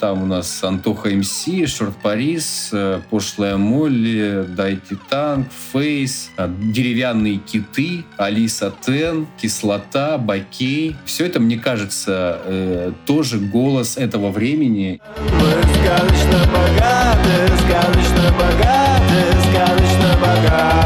Там у нас Антоха МС, Шорт Парис, э, Пошлая Молли, Дайте Танк, Фейс, э, Деревянные киты, Алиса Тен, Кислота, Бакей. Все это, мне кажется, э, тоже голос этого времени. Мы сказочно богаты, сказочно богаты, сказочно богаты.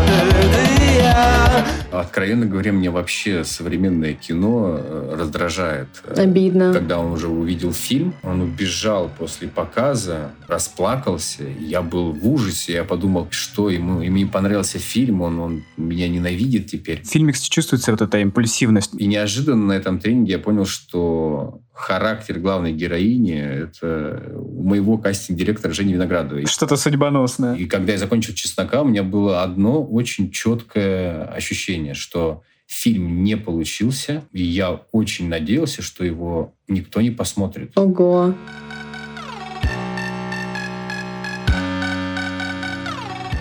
Откровенно говоря, мне вообще современное кино э, раздражает. Обидно. Когда он уже увидел фильм, он убежал после показа, расплакался. Я был в ужасе. Я подумал, что ему, ему не понравился фильм, он, он меня ненавидит теперь. В фильме, кстати, чувствуется вот эта импульсивность. И неожиданно на этом тренинге я понял, что характер главной героини — это у моего кастинг-директора Жени Виноградовой. Что-то судьбоносное. И когда я закончил «Чеснока», у меня было одно очень четкое ощущение, что фильм не получился, и я очень надеялся, что его никто не посмотрит. Ого.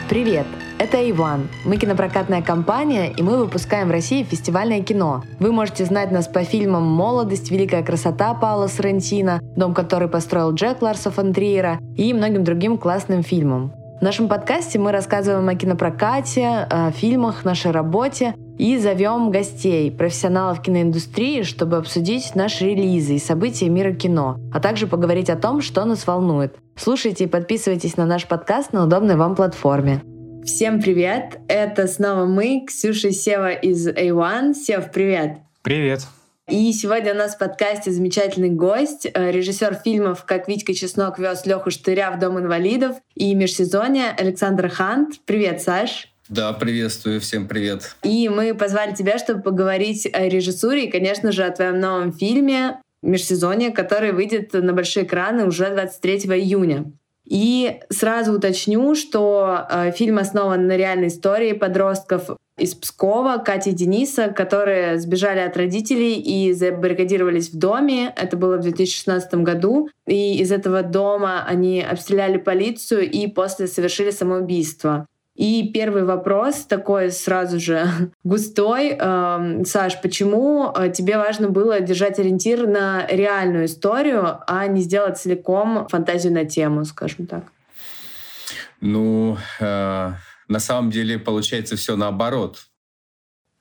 Привет! Это Иван. Мы кинопрокатная компания, и мы выпускаем в России фестивальное кино. Вы можете знать нас по фильмам «Молодость», «Великая красота» Паула Соррентино, «Дом, который построил Джек Ларса фон Триера» и многим другим классным фильмам. В нашем подкасте мы рассказываем о кинопрокате, о фильмах, нашей работе и зовем гостей, профессионалов киноиндустрии, чтобы обсудить наши релизы и события мира кино, а также поговорить о том, что нас волнует. Слушайте и подписывайтесь на наш подкаст на удобной вам платформе. Всем привет! Это снова мы, Ксюша Сева из A1. Сев, привет! Привет! И сегодня у нас в подкасте замечательный гость, э, режиссер фильмов «Как Витька Чеснок вез Леху Штыря в Дом инвалидов» и межсезонье Александр Хант. Привет, Саш! Да, приветствую, всем привет. И мы позвали тебя, чтобы поговорить о режиссуре и, конечно же, о твоем новом фильме «Межсезонье», который выйдет на большие экраны уже 23 июня. И сразу уточню, что э, фильм основан на реальной истории подростков из Пскова, Кати и Дениса, которые сбежали от родителей и забаррикадировались в доме. Это было в 2016 году. И из этого дома они обстреляли полицию и после совершили самоубийство. И первый вопрос такой сразу же густой. Эм, Саш, почему э, тебе важно было держать ориентир на реальную историю, а не сделать целиком фантазию на тему, скажем так? Ну, э, на самом деле получается все наоборот.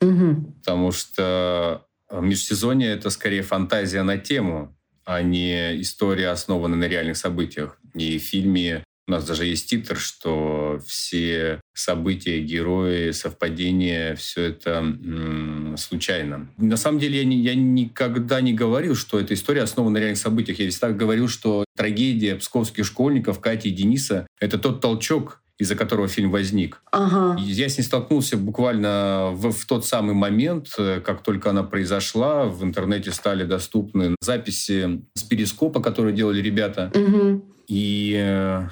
Угу. Потому что межсезонье — это скорее фантазия на тему, а не история, основанная на реальных событиях. И в фильме у нас даже есть титр, что все события, герои, совпадения, все это м- случайно. На самом деле я, не, я никогда не говорил, что эта история основана на реальных событиях. Я всегда говорил, что трагедия псковских школьников Кати и Дениса — это тот толчок, из-за которого фильм возник. Ага. Я с ней столкнулся буквально в, в тот самый момент, э, как только она произошла. В интернете стали доступны записи с перископа, которые делали ребята. Угу. И э,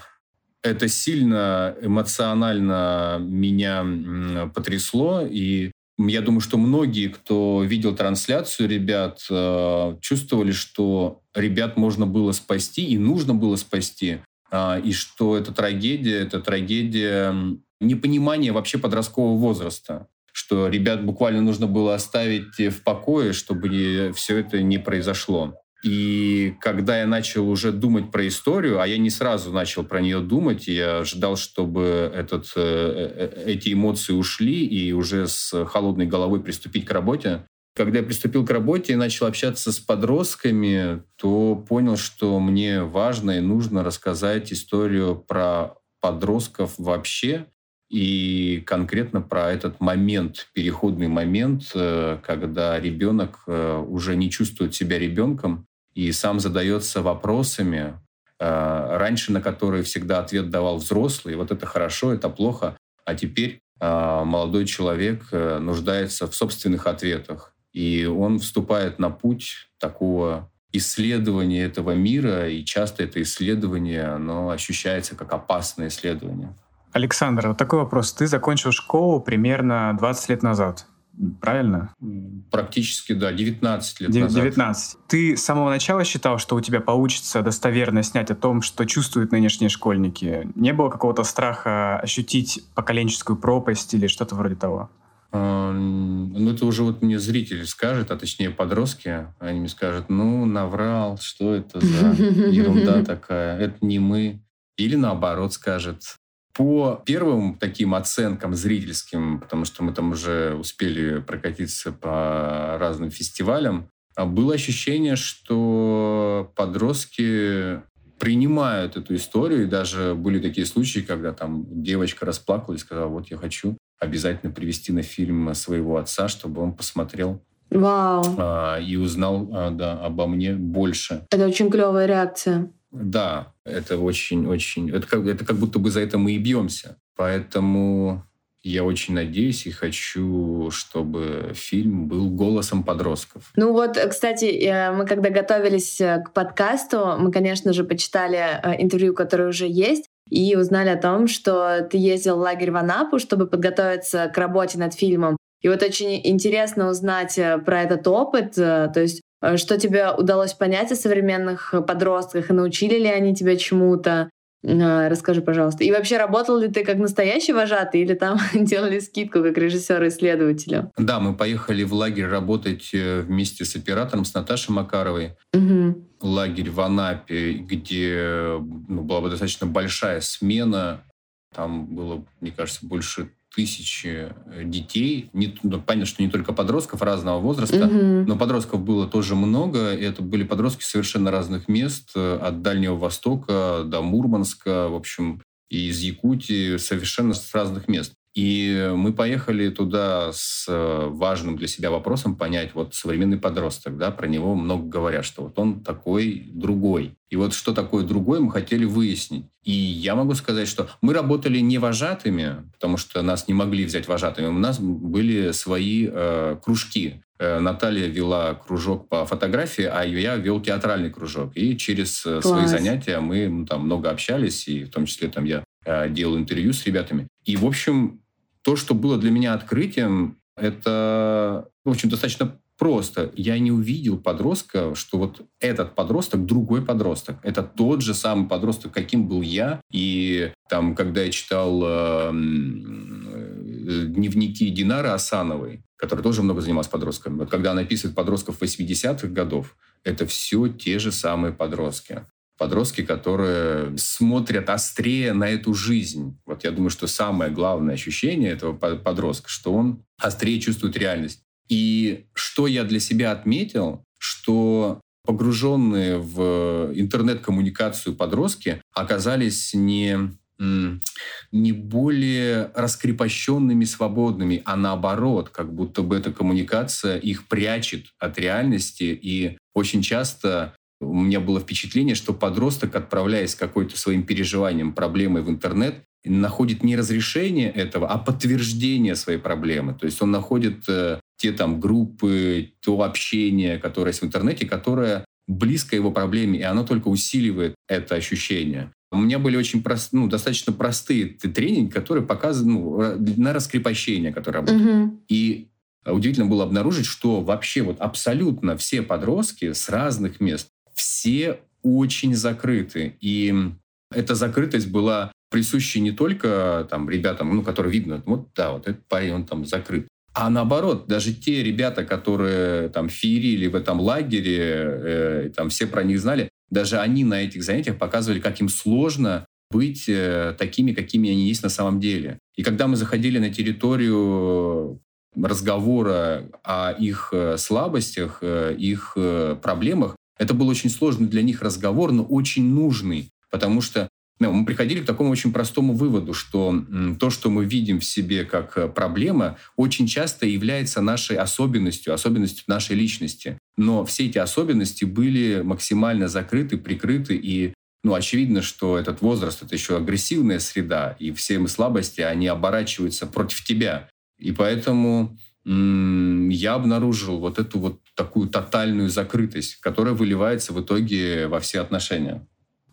это сильно эмоционально меня потрясло, и я думаю, что многие, кто видел трансляцию ребят, э, чувствовали, что ребят можно было спасти и нужно было спасти, и что эта трагедия, это трагедия непонимания вообще подросткового возраста что ребят буквально нужно было оставить в покое, чтобы все это не произошло. И когда я начал уже думать про историю, а я не сразу начал про нее думать, я ожидал, чтобы этот, э, э, эти эмоции ушли и уже с холодной головой приступить к работе. Когда я приступил к работе и начал общаться с подростками, то понял, что мне важно и нужно рассказать историю про подростков вообще, и конкретно про этот момент, переходный момент, э, когда ребенок уже не чувствует себя ребенком, и сам задается вопросами, э, раньше на которые всегда ответ давал взрослый. Вот это хорошо, это плохо. А теперь э, молодой человек э, нуждается в собственных ответах. И он вступает на путь такого исследования этого мира, и часто это исследование, оно ощущается как опасное исследование. Александр, вот такой вопрос. Ты закончил школу примерно 20 лет назад правильно? Практически, да, 19 лет 19. назад. Ты с самого начала считал, что у тебя получится достоверно снять о том, что чувствуют нынешние школьники? Не было какого-то страха ощутить поколенческую пропасть или что-то вроде того? Ну, это уже вот мне зритель скажет, а точнее подростки, они мне скажут, ну, наврал, что это за ерунда такая, это не мы. Или наоборот скажет, по первым таким оценкам зрительским, потому что мы там уже успели прокатиться по разным фестивалям, а было ощущение, что подростки принимают эту историю. И даже были такие случаи, когда там девочка расплакалась и сказала, вот я хочу обязательно привести на фильм своего отца, чтобы он посмотрел Вау. А, и узнал а, да, обо мне больше. Это очень клевая реакция. Да, это очень-очень... Это как, это как будто бы за это мы и бьемся. Поэтому я очень надеюсь и хочу, чтобы фильм был голосом подростков. Ну вот, кстати, э, мы когда готовились э, к подкасту, мы, конечно же, почитали э, интервью, которое уже есть, и узнали о том, что ты ездил в лагерь в Анапу, чтобы подготовиться к работе над фильмом. И вот очень интересно узнать про этот опыт, то есть что тебе удалось понять о современных подростках, и научили ли они тебя чему-то, расскажи, пожалуйста. И вообще, работал ли ты как настоящий вожатый или там делали скидку как режиссера-исследователя? Да, мы поехали в лагерь работать э, вместе с оператором, с Наташей Макаровой. Угу. Лагерь в Анапе, где ну, была бы достаточно большая смена. Там было, мне кажется, больше тысячи э, детей. Не, ну, понятно, что не только подростков разного возраста, угу. но подростков было тоже много. И это были подростки совершенно разных мест, э, от Дальнего Востока до Мурманска, в общем, и из Якутии, совершенно с разных мест. И мы поехали туда с э, важным для себя вопросом понять, вот современный подросток, да, про него много говорят, что вот он такой другой. И вот что такое другой мы хотели выяснить. И я могу сказать, что мы работали не вожатыми, потому что нас не могли взять вожатыми. У нас были свои э, кружки. Э, Наталья вела кружок по фотографии, а я вел театральный кружок. И через э, Класс. свои занятия мы там много общались, и в том числе там я делал интервью с ребятами. И, в общем, то, что было для меня открытием, это, в общем, достаточно просто. Я не увидел подростка, что вот этот подросток другой подросток. Это тот же самый подросток, каким был я. И там, когда я читал э, дневники Динары Асановой, которая тоже много занималась подростками, вот когда она описывает подростков 80-х годов, это все те же самые подростки подростки, которые смотрят острее на эту жизнь. Вот я думаю, что самое главное ощущение этого подростка, что он острее чувствует реальность. И что я для себя отметил, что погруженные в интернет-коммуникацию подростки оказались не не более раскрепощенными, свободными, а наоборот, как будто бы эта коммуникация их прячет от реальности и очень часто у меня было впечатление, что подросток, отправляясь какой-то своим переживанием, проблемой в интернет, находит не разрешение этого, а подтверждение своей проблемы. То есть он находит э, те там группы, то общение, которое есть в интернете, которое близко его проблеме, и оно только усиливает это ощущение. У меня были очень прост, ну, достаточно простые тренинги, которые показывают ну, на раскрепощение, которые работают. Угу. И удивительно было обнаружить, что вообще вот абсолютно все подростки с разных мест все очень закрыты. И эта закрытость была присуща не только там, ребятам, ну, которые видно, вот да, вот этот парень, он там закрыт. А наоборот, даже те ребята, которые там феерили в этом лагере, э, там все про них знали, даже они на этих занятиях показывали, как им сложно быть э, такими, какими они есть на самом деле. И когда мы заходили на территорию разговора о их э, слабостях, э, их э, проблемах, это был очень сложный для них разговор, но очень нужный, потому что ну, мы приходили к такому очень простому выводу, что то, что мы видим в себе как э, проблема, очень часто является нашей особенностью, особенностью нашей личности. Но все эти особенности были максимально закрыты, прикрыты, и ну, очевидно, что этот возраст — это еще агрессивная среда, и все мы слабости, они оборачиваются против тебя. И поэтому я обнаружил вот эту вот такую тотальную закрытость, которая выливается в итоге во все отношения.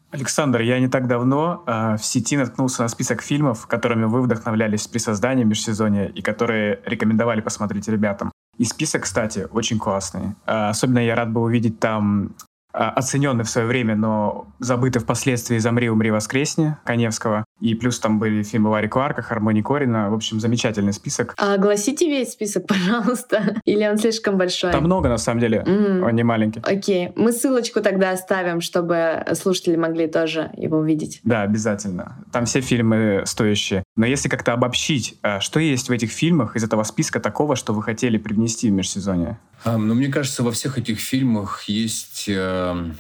Александр, я не так давно э, в сети наткнулся на список фильмов, которыми вы вдохновлялись при создании межсезонья и которые рекомендовали посмотреть ребятам. И список, кстати, очень классный. Э, особенно я рад был увидеть там оцененный в свое время, но забытый впоследствии «Замри, умри, воскресни» Коневского. И плюс там были фильмы Ларри Кларка, Хармони Корина. В общем, замечательный список. А огласите весь список, пожалуйста. Или он слишком большой? Там много, на самом деле. Mm. Он не маленький. Окей. Мы ссылочку тогда оставим, чтобы слушатели могли тоже его увидеть. Да, обязательно. Там все фильмы стоящие. Но если как-то обобщить, а что есть в этих фильмах из этого списка такого, что вы хотели привнести в межсезонье? А, ну, мне кажется, во всех этих фильмах есть э,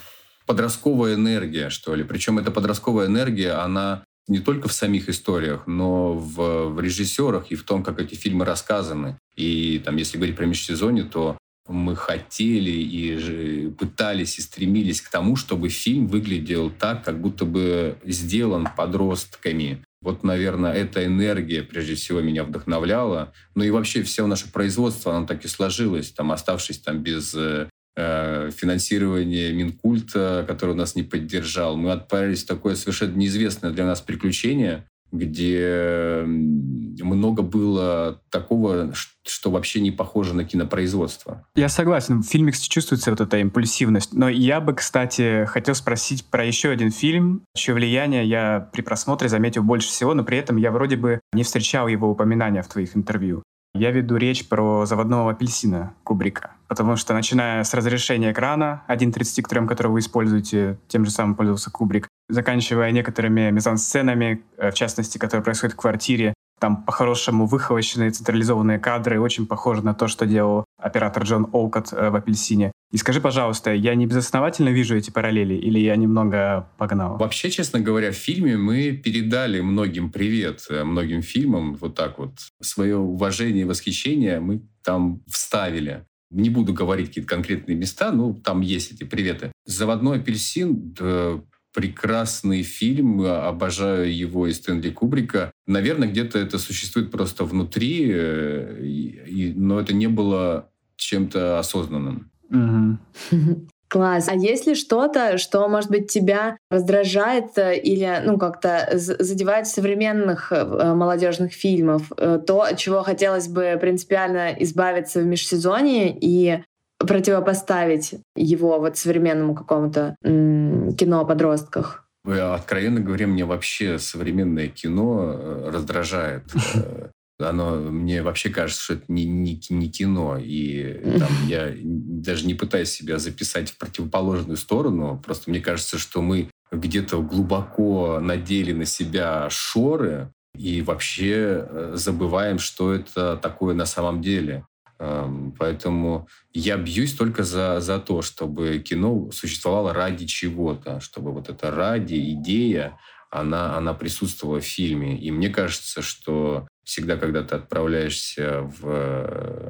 подростковая энергия, что ли. Причем эта подростковая энергия, она не только в самих историях, но в, в режиссерах и в том, как эти фильмы рассказаны. И там, если говорить про межсезонье, то мы хотели и пытались и стремились к тому, чтобы фильм выглядел так, как будто бы сделан подростками. Вот, наверное, эта энергия, прежде всего, меня вдохновляла. Ну и вообще все наше производство, оно так и сложилось, там, оставшись там без э, э финансирования Минкульта, который нас не поддержал. Мы отправились в такое совершенно неизвестное для нас приключение, где много было такого, что вообще не похоже на кинопроизводство. Я согласен, в фильме чувствуется вот эта импульсивность. Но я бы, кстати, хотел спросить про еще один фильм, чье влияние я при просмотре заметил больше всего, но при этом я вроде бы не встречал его упоминания в твоих интервью. Я веду речь про заводного апельсина Кубрика. Потому что, начиная с разрешения экрана 1.33, которым, который вы используете, тем же самым пользовался Кубрик, заканчивая некоторыми мизансценами, э, в частности, которые происходят в квартире, там по-хорошему выхолощенные централизованные кадры, очень похожи на то, что делал оператор Джон Олкот э, в «Апельсине». И скажи, пожалуйста, я не безосновательно вижу эти параллели или я немного погнал? Вообще, честно говоря, в фильме мы передали многим привет, э, многим фильмам, вот так вот. Свое уважение и восхищение мы там вставили. Не буду говорить какие-то конкретные места, но там есть эти приветы. «Заводной апельсин» прекрасный фильм, обожаю его и Стэнли Кубрика. Наверное, где-то это существует просто внутри, э, и, но это не было чем-то осознанным. Класс. А есть ли что-то, что, может быть, тебя раздражает э, или, ну, как-то задевает в современных э, молодежных фильмов? То, от чего хотелось бы принципиально избавиться в межсезонье и противопоставить его вот современному какому-то кино о подростках? Откровенно говоря, мне вообще современное кино э, раздражает. Э, оно мне вообще кажется, что это не, не, не кино. И там, я даже не пытаюсь себя записать в противоположную сторону. Просто мне кажется, что мы где-то глубоко надели на себя шоры и вообще э, забываем, что это такое на самом деле. Эм, поэтому я бьюсь только за, за то, чтобы кино существовало ради чего-то, чтобы вот эта ради, идея, она, она присутствовала в фильме. И мне кажется, что всегда, когда ты отправляешься в,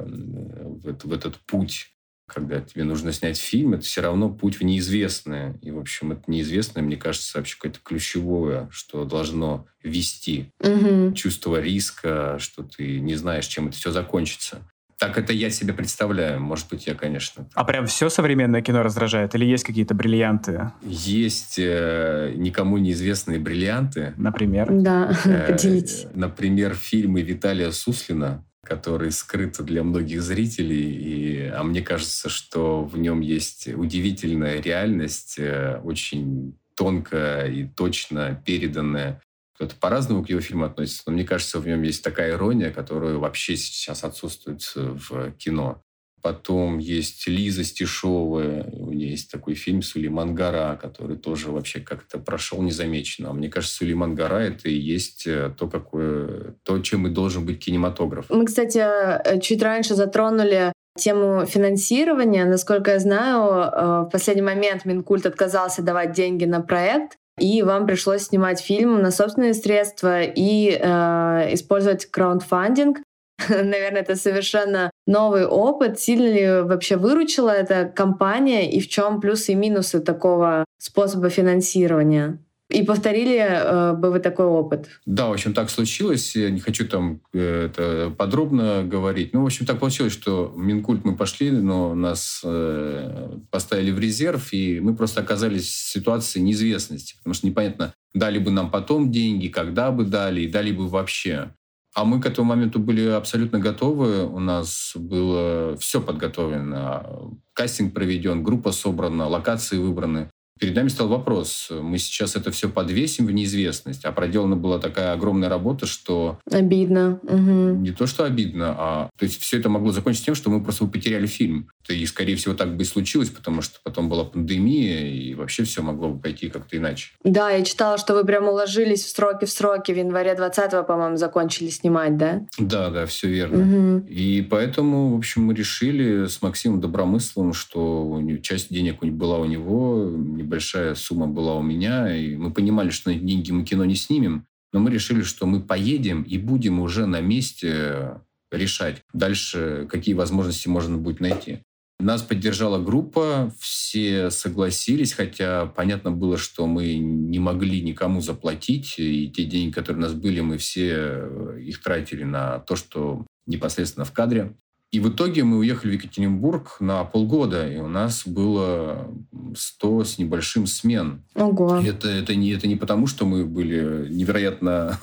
в, в этот путь, когда тебе нужно снять фильм, это все равно путь в неизвестное. И, в общем, это неизвестное, мне кажется, вообще какое-то ключевое, что должно вести. Угу. Чувство риска, что ты не знаешь, чем это все закончится. Так это я себе представляю. Может быть, я, конечно. А прям все современное кино раздражает? Или есть какие-то бриллианты? Есть э, никому неизвестные бриллианты. Например? Да, э, поделитесь. Например, фильмы Виталия Суслина, который скрыт для многих зрителей. И, а мне кажется, что в нем есть удивительная реальность, э, очень тонко и точно переданная кто-то по-разному к его фильму относится, но мне кажется, в нем есть такая ирония, которая вообще сейчас отсутствует в кино. Потом есть Лиза Стешовая, у нее есть такой фильм «Сулейман Гора», который тоже вообще как-то прошел незамеченно. Мне кажется, «Сулейман Гора» — это и есть э, то, какое, то, чем и должен быть кинематограф. Мы, кстати, э, чуть раньше затронули тему финансирования. Насколько я знаю, э, в последний момент Минкульт отказался давать деньги на проект, и вам пришлось снимать фильм на собственные средства и э, использовать краундфандинг. Наверное, это совершенно новый опыт. Сильно ли вообще выручила эта компания и в чем плюсы и минусы такого способа финансирования? И повторили э, бы вы такой опыт? Да, в общем, так случилось. Я не хочу там э, это подробно говорить. Ну, в общем, так получилось, что в Минкульт мы пошли, но нас э, поставили в резерв, и мы просто оказались в ситуации неизвестности. Потому что непонятно, дали бы нам потом деньги, когда бы дали, и дали бы вообще. А мы к этому моменту были абсолютно готовы. У нас было все подготовлено. Кастинг проведен, группа собрана, локации выбраны. Перед нами стал вопрос. Мы сейчас это все подвесим в неизвестность, а проделана была такая огромная работа, что... Обидно. Угу. Не то, что обидно, а... То есть все это могло закончиться тем, что мы просто потеряли фильм. И, скорее всего, так бы и случилось, потому что потом была пандемия, и вообще все могло бы пойти как-то иначе. Да, я читала, что вы прям уложились в сроки в сроки. В январе 20-го, по-моему, закончили снимать, да? Да, да, все верно. Угу. И поэтому, в общем, мы решили с Максимом Добромысловым, что часть денег была у него, небольшая сумма была у меня, и мы понимали, что на деньги мы кино не снимем, но мы решили, что мы поедем и будем уже на месте решать дальше, какие возможности можно будет найти. Нас поддержала группа, все согласились, хотя понятно было, что мы не могли никому заплатить, и те деньги, которые у нас были, мы все их тратили на то, что непосредственно в кадре. И в итоге мы уехали в Екатеринбург на полгода, и у нас было 100 с небольшим смен. Ого. это, это, не, это не потому, что мы были невероятно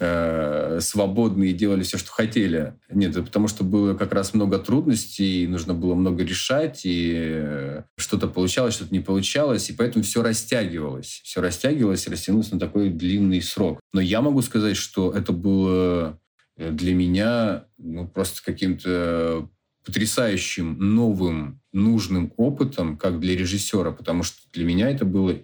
э, свободны и делали все, что хотели. Нет, это потому, что было как раз много трудностей, нужно было много решать, и что-то получалось, что-то не получалось, и поэтому все растягивалось. Все растягивалось и растянулось на такой длинный срок. Но я могу сказать, что это было Э, для меня ну, просто каким-то потрясающим, новым, нужным опытом, как для режиссера, потому что для меня это было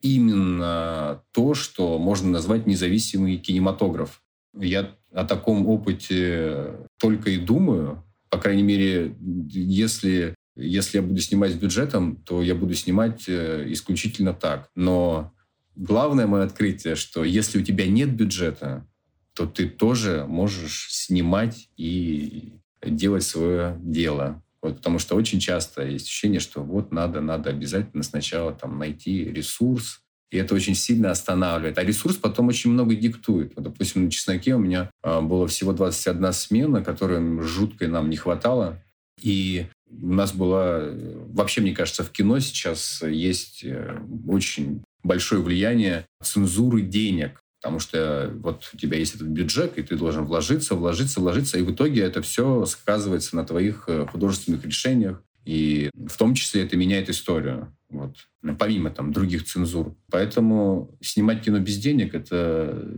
именно то, что можно назвать независимый кинематограф. Я о таком опыте только и думаю. По крайней мере, если, если я буду снимать с бюджетом, то я буду снимать э, исключительно так. Но главное мое открытие, что если у тебя нет бюджета, то ты тоже можешь снимать и делать свое дело. Вот, потому что очень часто есть ощущение, что вот надо, надо обязательно сначала там найти ресурс, и это очень сильно останавливает. А ресурс потом очень много диктует. Вот, допустим, на «Чесноке» у меня а, было всего 21 смена, которой жутко нам не хватало. И у нас была... Вообще, мне кажется, в кино сейчас есть э, очень большое влияние цензуры денег. Потому что вот у тебя есть этот бюджет, и ты должен вложиться, вложиться, вложиться, и в итоге это все сказывается на твоих э, художественных решениях, и в том числе это меняет историю. Вот. Помимо там других цензур. Поэтому снимать кино без денег это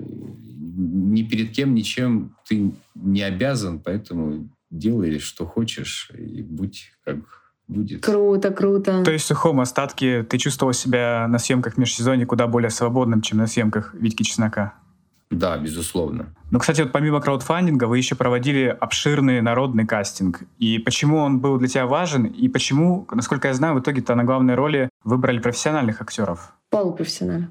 ни перед кем, ничем ты не обязан, поэтому делай, что хочешь, и будь как будет. Круто, круто. То есть в сухом остатке ты чувствовал себя на съемках в межсезонье куда более свободным, чем на съемках Витьки Чеснока? Да, безусловно. Ну, кстати, вот помимо краудфандинга вы еще проводили обширный народный кастинг. И почему он был для тебя важен? И почему, насколько я знаю, в итоге-то на главной роли выбрали профессиональных актеров? Полупрофессиональных.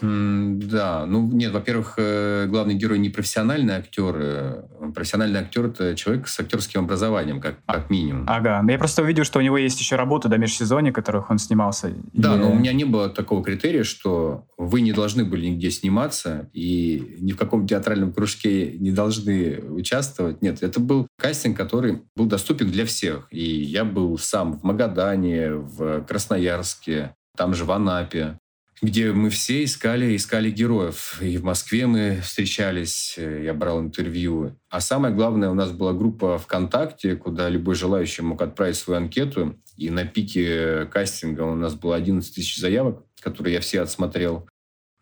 Да, ну нет, во-первых, э, главный герой не профессиональный актер. Э, профессиональный актер это человек с актерским образованием, как, а, как минимум. Ага, но я просто увидел, что у него есть еще работа до межсезонья, в которых он снимался. Да, и... но у меня не было такого критерия, что вы не должны были нигде сниматься и ни в каком театральном кружке не должны участвовать. Нет, это был кастинг, который был доступен для всех. И я был сам в Магадане, в Красноярске, там же в Анапе где мы все искали, искали героев. И в Москве мы встречались, э, я брал интервью. А самое главное, у нас была группа ВКонтакте, куда любой желающий мог отправить свою анкету. И на пике кастинга у нас было 11 тысяч заявок, которые я все отсмотрел.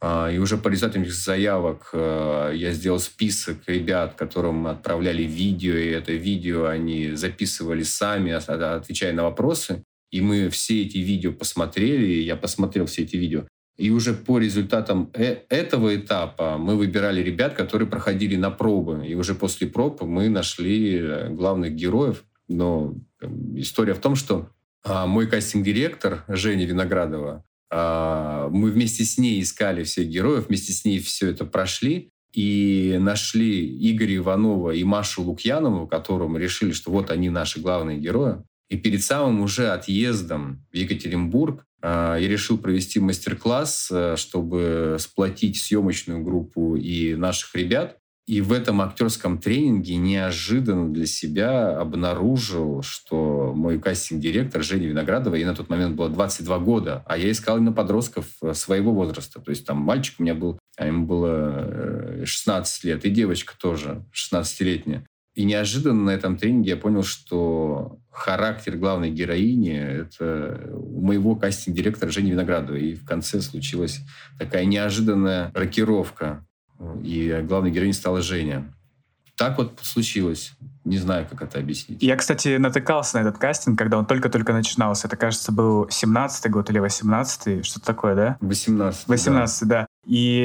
А, и уже по результатам этих заявок э, я сделал список ребят, которым мы отправляли видео, и это видео они записывали сами, отвечая на вопросы. И мы все эти видео посмотрели, я посмотрел все эти видео. И уже по результатам э этого этапа мы выбирали ребят, которые проходили на пробы. И уже после проб мы нашли э, главных героев. Но история в том, что а, мой кастинг-директор Женя Виноградова, а, мы вместе с ней искали всех героев, вместе с ней все это прошли и нашли Игоря Иванова и Машу Лукьянову, которым решили, что вот они наши главные герои. И перед самым уже отъездом в Екатеринбург а, я решил провести мастер-класс, э, чтобы сплотить съемочную группу и наших ребят. И в этом актерском тренинге неожиданно для себя обнаружил, что мой кастинг-директор Женя Виноградова, ей на тот момент было 22 года, а я искал именно подростков э, своего возраста. То есть там мальчик у меня был, а ему было 16 э, лет, и девочка тоже 16-летняя. И неожиданно на этом тренинге я понял, что характер главной героини — это у моего кастинг-директора Жени Виноградова. И в конце случилась такая неожиданная рокировка. И главной героиней стала Женя. Так вот случилось. Не знаю, как это объяснить. Я, кстати, натыкался на этот кастинг, когда он только-только начинался. Это, кажется, был 17-й год или 18-й, что-то такое, да? 18 18 да. да. И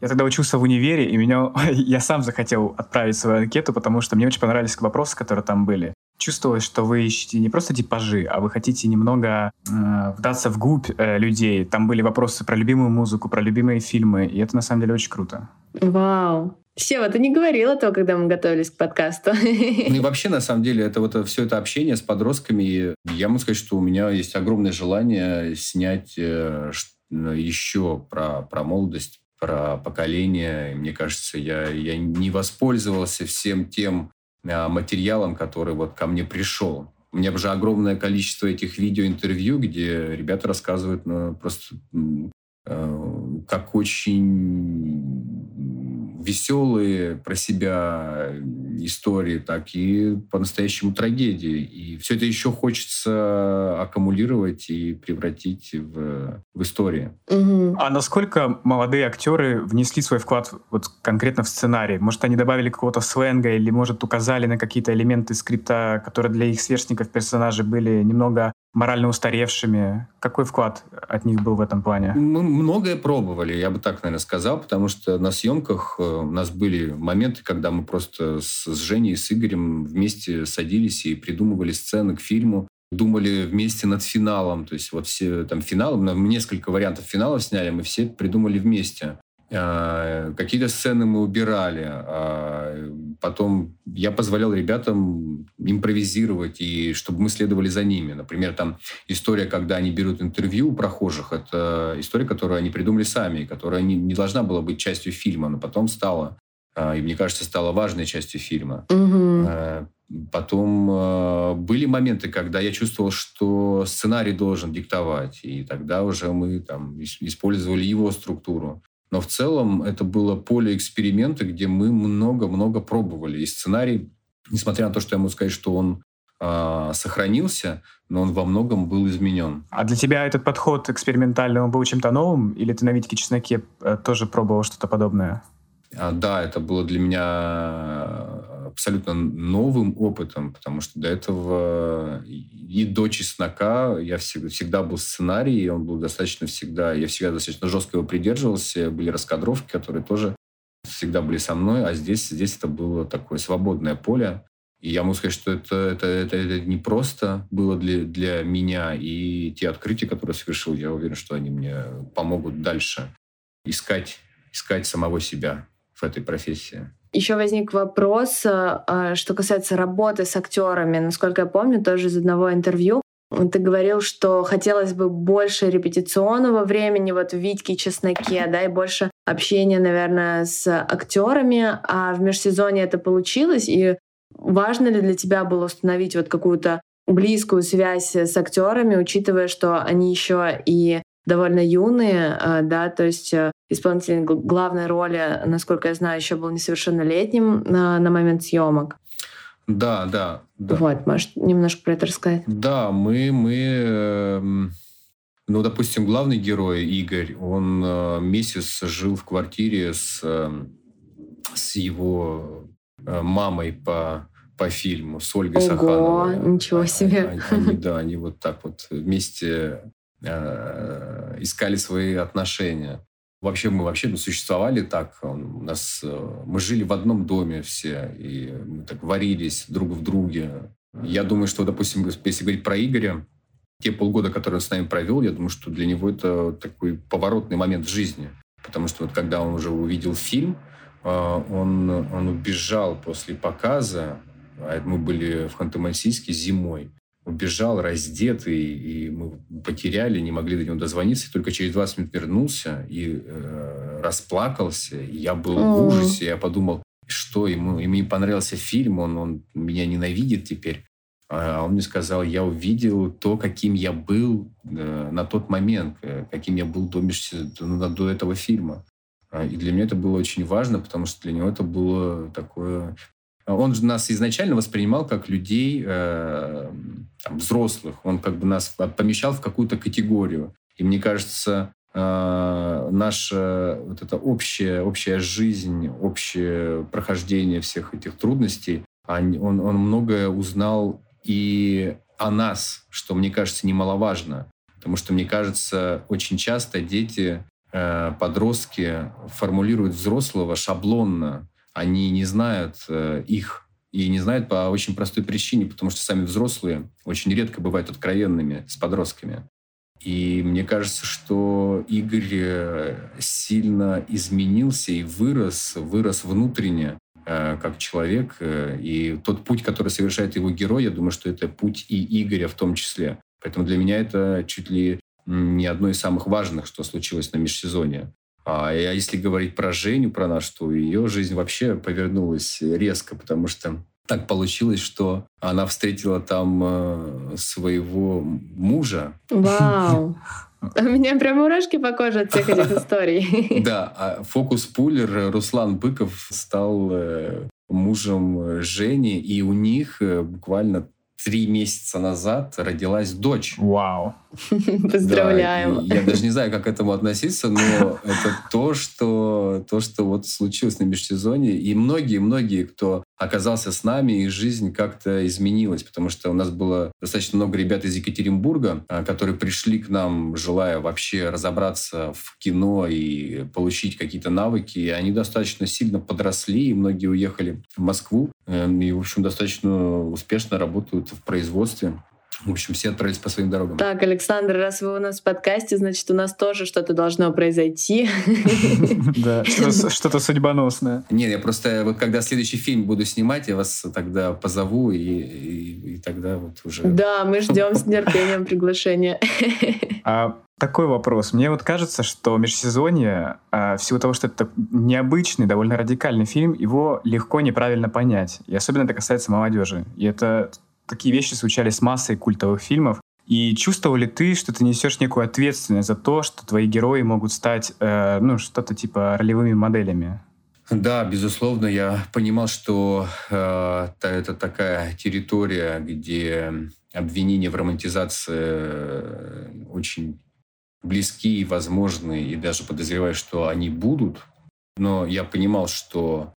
я тогда учился в универе, и меня я сам захотел отправить свою анкету, потому что мне очень понравились вопросы, которые там были. Чувствовалось, что вы ищете не просто типажи, а вы хотите немного э, вдаться в губь э, людей. Там были вопросы про любимую музыку, про любимые фильмы, и это на самом деле очень круто. Вау. Сева, ты не говорил этого, когда мы готовились к подкасту. Ну и вообще, на самом деле, это вот все это общение с подростками. Я могу сказать, что у меня есть огромное желание снять э, еще про, про молодость, про поколение. Мне кажется, я, я не воспользовался всем тем а, материалом, который вот ко мне пришел. У меня уже огромное количество этих видеоинтервью, где ребята рассказывают ну, просто э, как очень веселые про себя истории, так и по-настоящему трагедии. И все это еще хочется аккумулировать и превратить в, в истории. Угу. А насколько молодые актеры внесли свой вклад вот конкретно в сценарий? Может, они добавили какого-то сленга или, может, указали на какие-то элементы скрипта, которые для их сверстников персонажей были немного морально устаревшими. Какой вклад от них был в этом плане? Мы многое пробовали, я бы так, наверное, сказал, потому что на съемках э, у нас были моменты, когда мы просто с, Женей с Игорем вместе садились и придумывали сцены к фильму, думали вместе над финалом. То есть вот все там финалы, мы несколько вариантов финалов сняли, мы все придумали вместе. А, какие-то сцены мы убирали. А, потом я позволял ребятам импровизировать, и чтобы мы следовали за ними. Например, там история, когда они берут интервью у прохожих, это история, которую они придумали сами, которая не, не должна была быть частью фильма, но потом стала. А, и, мне кажется, стала важной частью фильма. Угу. Потом были моменты, когда я чувствовал, что сценарий должен диктовать, и тогда уже мы там использовали его структуру. Но в целом это было поле эксперимента, где мы много-много пробовали. И сценарий, несмотря на то, что я могу сказать, что он э, сохранился, но он во многом был изменен. А для тебя этот подход экспериментальный, он был чем-то новым? Или ты на «Витике чесноке» э, тоже пробовал что-то подобное? А, да, это было для меня абсолютно новым опытом, потому что до этого и до «Чеснока» я всегда, всегда был сценарий, и он был достаточно всегда, я всегда достаточно жестко его придерживался, были раскадровки, которые тоже всегда были со мной, а здесь, здесь это было такое свободное поле. И я могу сказать, что это, это, это, это не просто было для, для меня, и те открытия, которые совершил, я уверен, что они мне помогут дальше искать, искать самого себя в этой профессии. Еще возник вопрос, э, э, что касается работы с актерами. Насколько я помню, тоже из одного интервью ты говорил, что хотелось бы больше репетиционного времени вот в Витьке Чесноке, да, и больше общения, наверное, с актерами, а в межсезонье это получилось, и важно ли для тебя было установить вот какую-то близкую связь с актерами, учитывая, что они еще и довольно юные, э, да, то есть э, исполнитель главной роли, насколько я знаю, еще был несовершеннолетним на, на момент съемок. Да, да, да. Вот, можешь немножко про это рассказать? Да, мы, мы, эм, ну, допустим, главный герой Игорь, он э, месяц жил в квартире с, с его мамой по по фильму с Ольгой Ого, Сахановой. ничего себе. Они, они, да, они вот так вот вместе Э, искали свои отношения. Вообще мы вообще мы существовали так. У нас, э, мы жили в одном доме все, и мы так варились друг в друге. Я думаю, что, допустим, если говорить про Игоря, те полгода, которые он с нами провел, я думаю, что для него это такой поворотный момент в жизни. Потому что вот когда он уже увидел фильм, э, он, он убежал после показа, а мы были в Ханты-Мансийске зимой, убежал раздетый, и мы потеряли, не могли до него дозвониться. И только через 20 минут вернулся и э, расплакался. И я был mm. в ужасе. Я подумал, что ему, ему не понравился фильм, он, он меня ненавидит теперь. А он мне сказал, я увидел то, каким я был э, на тот момент, э, каким я был до, ну, до этого фильма. А, и для меня это было очень важно, потому что для него это было такое он же нас изначально воспринимал как людей э, там, взрослых. Он как бы нас помещал в какую-то категорию. И мне кажется, э, наша вот эта общая, общая жизнь, общее прохождение всех этих трудностей, он, он многое узнал и о нас, что, мне кажется, немаловажно. Потому что, мне кажется, очень часто дети, э, подростки формулируют взрослого шаблонно. Они не знают э, их и не знают по очень простой причине, потому что сами взрослые очень редко бывают откровенными с подростками. И мне кажется, что Игорь э, сильно изменился и вырос, вырос внутренне э, как человек. Э, и тот путь, который совершает его герой, я думаю, что это путь и Игоря в том числе. Поэтому для меня это чуть ли не одно из самых важных, что случилось на межсезонье. А если говорить про Женю, про нашу, то ее жизнь вообще повернулась резко, потому что так получилось, что она встретила там э, своего мужа. Вау! У меня прям мурашки по коже от всех этих историй. Да, а фокус-пулер Руслан Быков стал э, мужем Жени, и у них э, буквально три месяца назад родилась дочь. Вау. Поздравляем. Да, я даже не знаю, как к этому относиться, но это то, что, то, что вот случилось на межсезонье. И многие-многие, кто оказался с нами, их жизнь как-то изменилась, потому что у нас было достаточно много ребят из Екатеринбурга, а, которые пришли к нам, желая вообще разобраться в кино и получить какие-то навыки. И они достаточно сильно подросли, и многие уехали в Москву. Эм, и, в общем, достаточно успешно работают в производстве. В общем, все отправились по своим дорогам. Так, Александр, раз вы у нас в подкасте, значит, у нас тоже что-то должно произойти. Да, что-то судьбоносное. Нет, я просто вот когда следующий фильм буду снимать, я вас тогда позову, и, тогда вот уже... Да, мы ждем с нетерпением приглашения. А такой вопрос. Мне вот кажется, что межсезонье, а, в силу того, что это необычный, довольно радикальный фильм, его легко неправильно понять. И особенно это касается молодежи. И это такие вещи случались с массой культовых фильмов. И чувствовал ли ты, что ты несешь некую ответственность за то, что твои герои могут стать, э, ну, что-то типа ролевыми моделями? Да, безусловно, я понимал, что э, это такая территория, где обвинения в романтизации э, очень близки и возможны, и даже подозреваю, что они будут. Но я понимал, что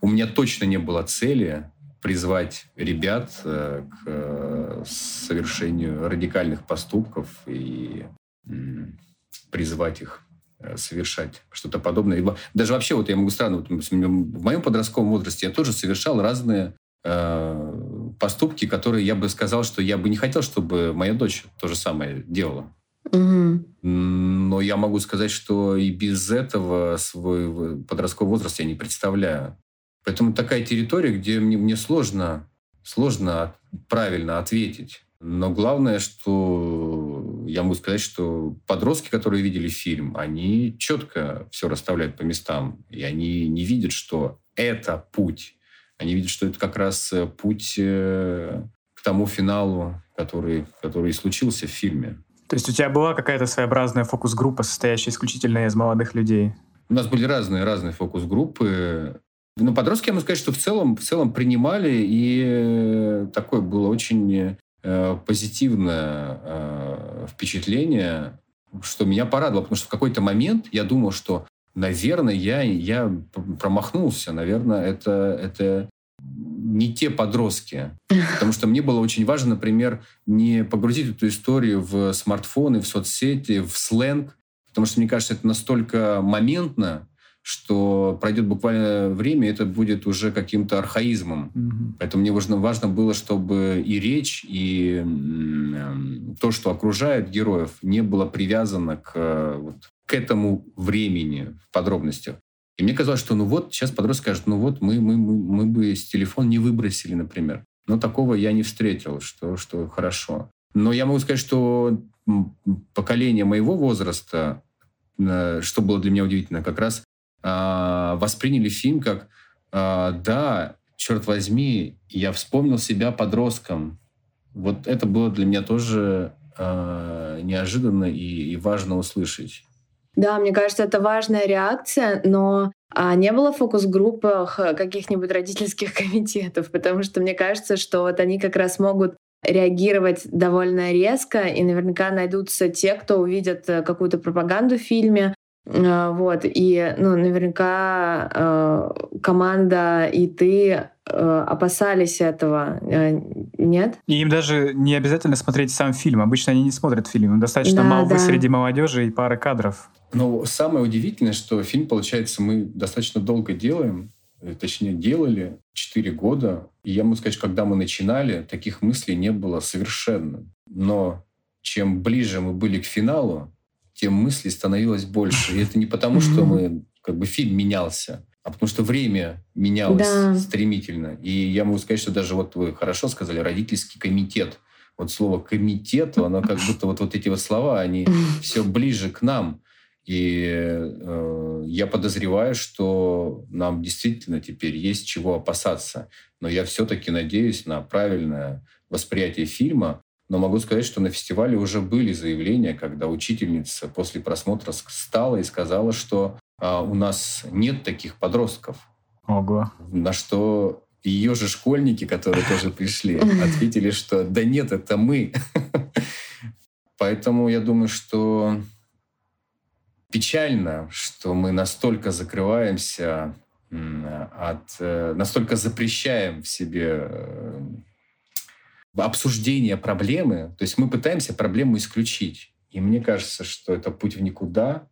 у меня точно не было цели призвать ребят э, к э, совершению радикальных поступков и призвать их э, совершать что-то подобное. Даже вообще, вот я могу странно, вот в моем подростковом возрасте я тоже совершал разные э, поступки, которые я бы сказал, что я бы не хотел, чтобы моя дочь то же самое делала. Угу. Но я могу сказать, что и без этого свой подростковый возраст я не представляю. Поэтому такая территория, где мне, мне сложно, сложно правильно ответить. Но главное, что я могу сказать, что подростки, которые видели фильм, они четко все расставляют по местам. И они не видят, что это путь. Они видят, что это как раз э, путь э, к тому финалу, который, который и случился в фильме. То есть у тебя была какая-то своеобразная фокус-группа, состоящая исключительно из молодых людей? У нас были разные, разные фокус-группы. Ну, подростки, я могу сказать, что в целом, в целом принимали, и э, такое было очень э, позитивное э, впечатление, что меня порадовало, потому что в какой-то момент я думал, что, наверное, я, я промахнулся, наверное, это, это не те подростки. Потому что мне было очень важно, например, не погрузить эту историю в смартфоны, в соцсети, в сленг, потому что, мне кажется, это настолько моментно, что пройдет буквально время, это будет уже каким-то архаизмом. Mm-hmm. Поэтому мне важно, важно было, чтобы и речь, и э, то, что окружает героев, не было привязано к, вот, к этому времени в подробностях. И мне казалось, что ну вот, сейчас подросток скажет, ну вот, мы, мы, мы, мы бы с телефон не выбросили, например. Но такого я не встретил, что, что хорошо. Но я могу сказать, что поколение моего возраста, э, что было для меня удивительно, как раз э, восприняли фильм как э, да, черт возьми, я вспомнил себя подростком. Вот это было для меня тоже э, неожиданно и, и важно услышать. Да, мне кажется, это важная реакция, но А не было фокус-группах каких-нибудь родительских комитетов? Потому что мне кажется, что вот они как раз могут реагировать довольно резко, и наверняка найдутся те, кто увидят э, какую-то пропаганду в фильме, вот, и, ну, наверняка э, команда и ты опасались этого, нет? И им даже не обязательно смотреть сам фильм. Обычно они не смотрят фильм. достаточно да, молвы да. среди молодежи и пары кадров. Но самое удивительное, что фильм, получается, мы достаточно долго делаем, точнее, делали 4 года. И я могу сказать, когда мы начинали, таких мыслей не было совершенно. Но чем ближе мы были к финалу, тем мыслей становилось больше. И это не потому, что мы как бы фильм менялся, а потому что время менялось да. стремительно. И я могу сказать, что даже вот вы хорошо сказали, родительский комитет. Вот слово комитет, оно как будто вот, вот эти вот слова, они все ближе к нам. И э, я подозреваю, что нам действительно теперь есть чего опасаться. Но я все-таки надеюсь на правильное восприятие фильма. Но могу сказать, что на фестивале уже были заявления, когда учительница после просмотра встала и сказала, что э, у нас нет таких подростков. Ого. На что ее же школьники, которые тоже пришли, ответили, что да нет, это мы. Поэтому я думаю, что печально, что мы настолько закрываемся от, э, настолько запрещаем в себе э, обсуждение проблемы. То есть мы пытаемся проблему исключить. И мне кажется, что это путь в никуда,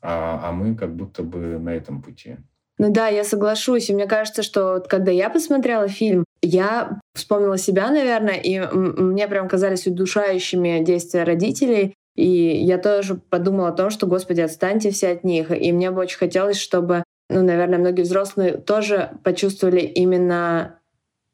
а, а мы как будто бы на этом пути. Ну да, я соглашусь. И мне кажется, что вот когда я посмотрела фильм, я вспомнила себя, наверное, и мне прям казались удушающими действия родителей. И я тоже подумала о том, что, Господи, отстаньте все от них. И мне бы очень хотелось, чтобы, ну, наверное, многие взрослые тоже почувствовали именно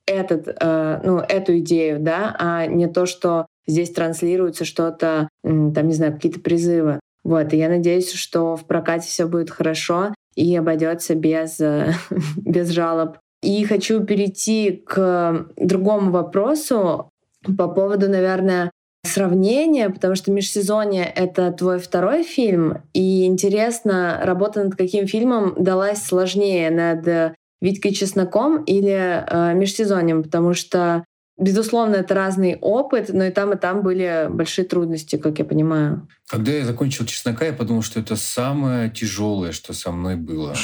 этот, э, ну, эту идею, да, а не то, что здесь транслируется что-то, там, не знаю, какие-то призывы. Вот, и я надеюсь, что в прокате все будет хорошо и обойдется без, без жалоб. И хочу перейти к другому вопросу по поводу, наверное, сравнение, потому что «Межсезонье» — это твой второй фильм, и интересно, работа над каким фильмом далась сложнее, над «Витькой Чесноком» или э, «Межсезоньем», потому что, безусловно, это разный опыт, но и там, и там были большие трудности, как я понимаю. Когда я закончил «Чеснока», я подумал, что это самое тяжелое, что со мной было.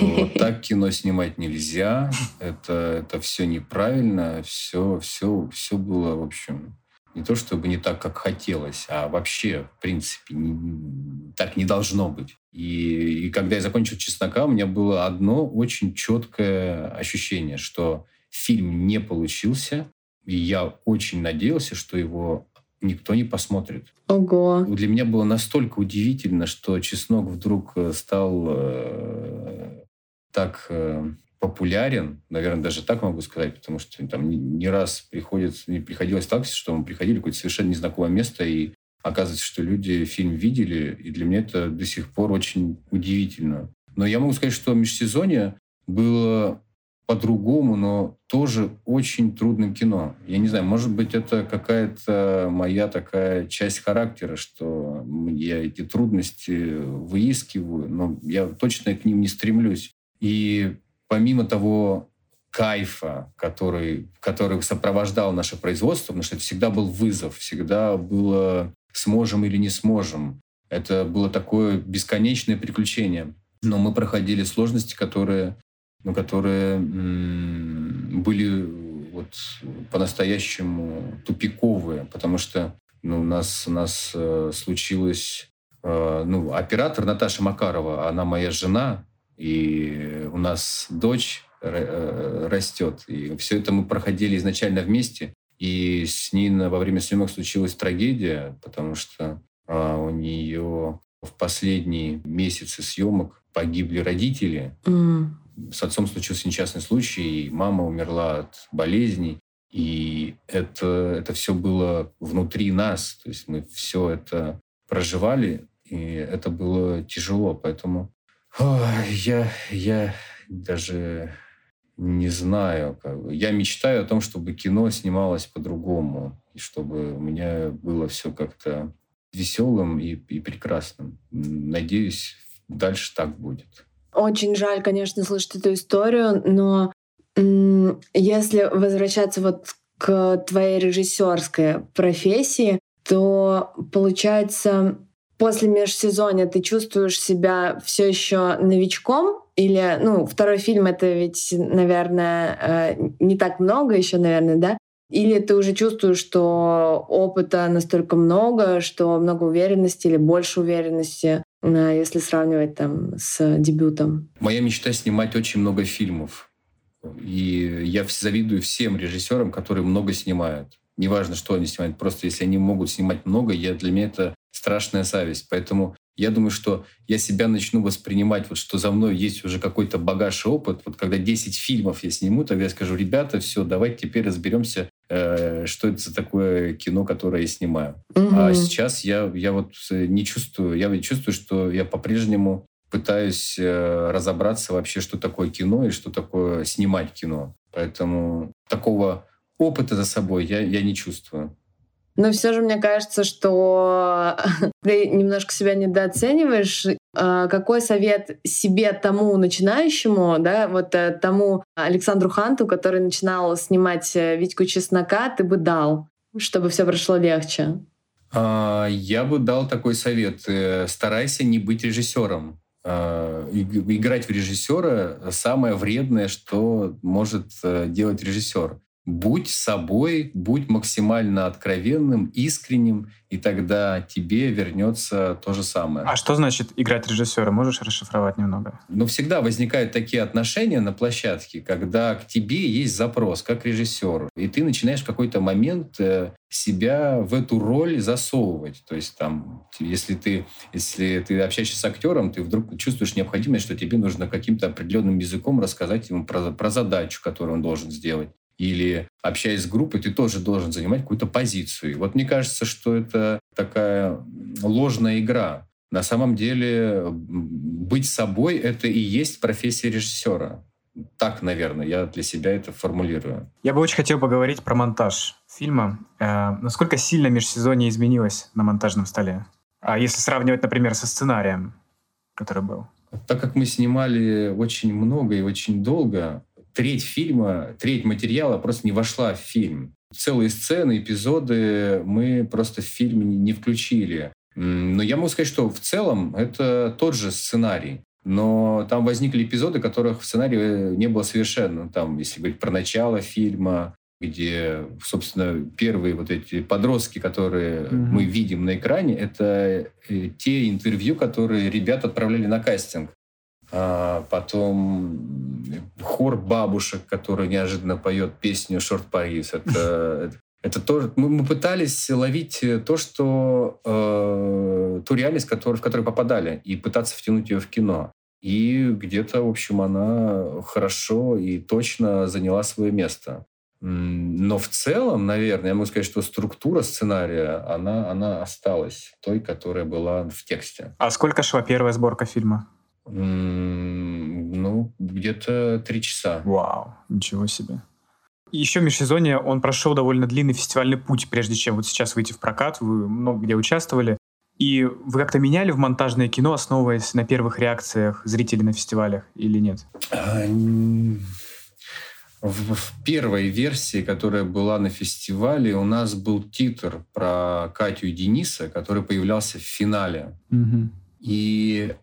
Вот так кино снимать нельзя, это, это все неправильно, все, все, все было, в общем, не то чтобы не так, как хотелось, а вообще, в принципе, не, так не должно быть. И, и когда я закончил «Чеснока», у меня было одно очень четкое ощущение, что фильм не получился, и я очень надеялся, что его никто не посмотрит. Ого. Для меня было настолько удивительно, что «Чеснок» вдруг э, стал э, так... Э, популярен, наверное, даже так могу сказать, потому что там не раз приходится, не приходилось так, что мы приходили в какое-то совершенно незнакомое место, и оказывается, что люди фильм видели, и для меня это до сих пор очень удивительно. Но я могу сказать, что межсезонье было по-другому, но тоже очень трудным кино. Я не знаю, может быть, это какая-то моя такая часть характера, что я эти трудности выискиваю, но я точно к ним не стремлюсь. И помимо того кайфа, который, который сопровождал наше производство, потому что это всегда был вызов, всегда было сможем или не сможем. Это было такое бесконечное приключение. Но мы проходили сложности, которые, ну, которые м- были вот по-настоящему тупиковые, потому что ну, у нас, у нас э, случилось... Э, ну, оператор Наташа Макарова, она моя жена, и у нас дочь э, растет. И все это мы проходили изначально вместе. И с ней во время съемок случилась трагедия, потому что а, у нее в последние месяцы съемок погибли родители. Mm. С отцом случился несчастный случай, и мама умерла от болезней. И это, это все было внутри нас. То есть мы все это проживали, и это было тяжело. Поэтому я, я даже не знаю. Как бы. Я мечтаю о том, чтобы кино снималось по-другому, и чтобы у меня было все как-то веселым и, и прекрасным. Надеюсь, дальше так будет. Очень жаль, конечно, слышать эту историю, но если возвращаться вот к твоей режиссерской профессии, то получается после межсезонья ты чувствуешь себя все еще новичком или, ну, второй фильм это ведь, наверное, э, не так много еще, наверное, да? Или ты уже чувствуешь, что опыта настолько много, что много уверенности или больше уверенности, э, если сравнивать там с дебютом? Моя мечта снимать очень много фильмов. И я завидую всем режиссерам, которые много снимают. Неважно, что они снимают, просто если они могут снимать много, я, для меня это страшная зависть. Поэтому я думаю, что я себя начну воспринимать, вот что за мной есть уже какой-то багаж и опыт. Вот когда 10 фильмов я сниму, тогда я скажу, ребята, все, давайте теперь разберемся, э, что это за такое кино, которое я снимаю. Угу. А сейчас я, я вот не чувствую, я чувствую, что я по-прежнему пытаюсь э, разобраться вообще, что такое кино и что такое снимать кино. Поэтому такого опыта за собой я, я не чувствую. Но все же мне кажется, что ты немножко себя недооцениваешь. А, какой совет себе тому начинающему, да, вот э, тому Александру Ханту, который начинал снимать э, Витьку Чеснока, ты бы дал, чтобы все прошло легче? А, я бы дал такой совет. Э, старайся не быть режиссером. А, играть в режиссера самое вредное, что может делать режиссер будь собой, будь максимально откровенным, искренним, и тогда тебе вернется то же самое. А что значит играть режиссера? Можешь расшифровать немного? Ну, всегда возникают такие отношения на площадке, когда к тебе есть запрос, как режиссеру, и ты начинаешь в какой-то момент э, себя в эту роль засовывать. То есть там, если ты, если ты общаешься с актером, ты вдруг чувствуешь необходимость, что тебе нужно каким-то определенным языком рассказать ему про, про задачу, которую он должен сделать или общаясь с группой, ты тоже должен занимать какую-то позицию. И вот мне кажется, что это такая ложная игра. На самом деле быть собой — это и есть профессия режиссера. Так, наверное, я для себя это формулирую. Я бы очень хотел поговорить про монтаж фильма. Э, насколько сильно межсезонье изменилось на монтажном столе? А если сравнивать, например, со сценарием, который был? Так как мы снимали очень много и очень долго, треть фильма, треть материала просто не вошла в фильм. Целые сцены, эпизоды мы просто в фильм не включили. Но я могу сказать, что в целом это тот же сценарий. Но там возникли эпизоды, которых в сценарии не было совершенно. Там, если говорить про начало фильма, где, собственно, первые вот эти подростки, которые mm-hmm. мы видим на экране, это э, те интервью, которые ребята отправляли на кастинг. А потом хор бабушек, который неожиданно поет песню «Шорт Парис». Это, это тоже... Мы, мы пытались ловить то, что... Э, ту реальность, который, в которую попадали, и пытаться втянуть ее в кино. И где-то, в общем, она хорошо и точно заняла свое место. Но в целом, наверное, я могу сказать, что структура сценария, она, она осталась той, которая была в тексте. А сколько шла первая сборка фильма? Ну, где-то три часа. Вау, ничего себе. Еще в межсезонье он прошел довольно длинный фестивальный путь, прежде чем вот сейчас выйти в прокат. Вы много где участвовали. И вы как-то меняли в монтажное кино, основываясь на первых реакциях зрителей на фестивалях или нет? А, в, в первой версии, которая была на фестивале, у нас был титр про Катю и Дениса, который появлялся в финале. Угу. И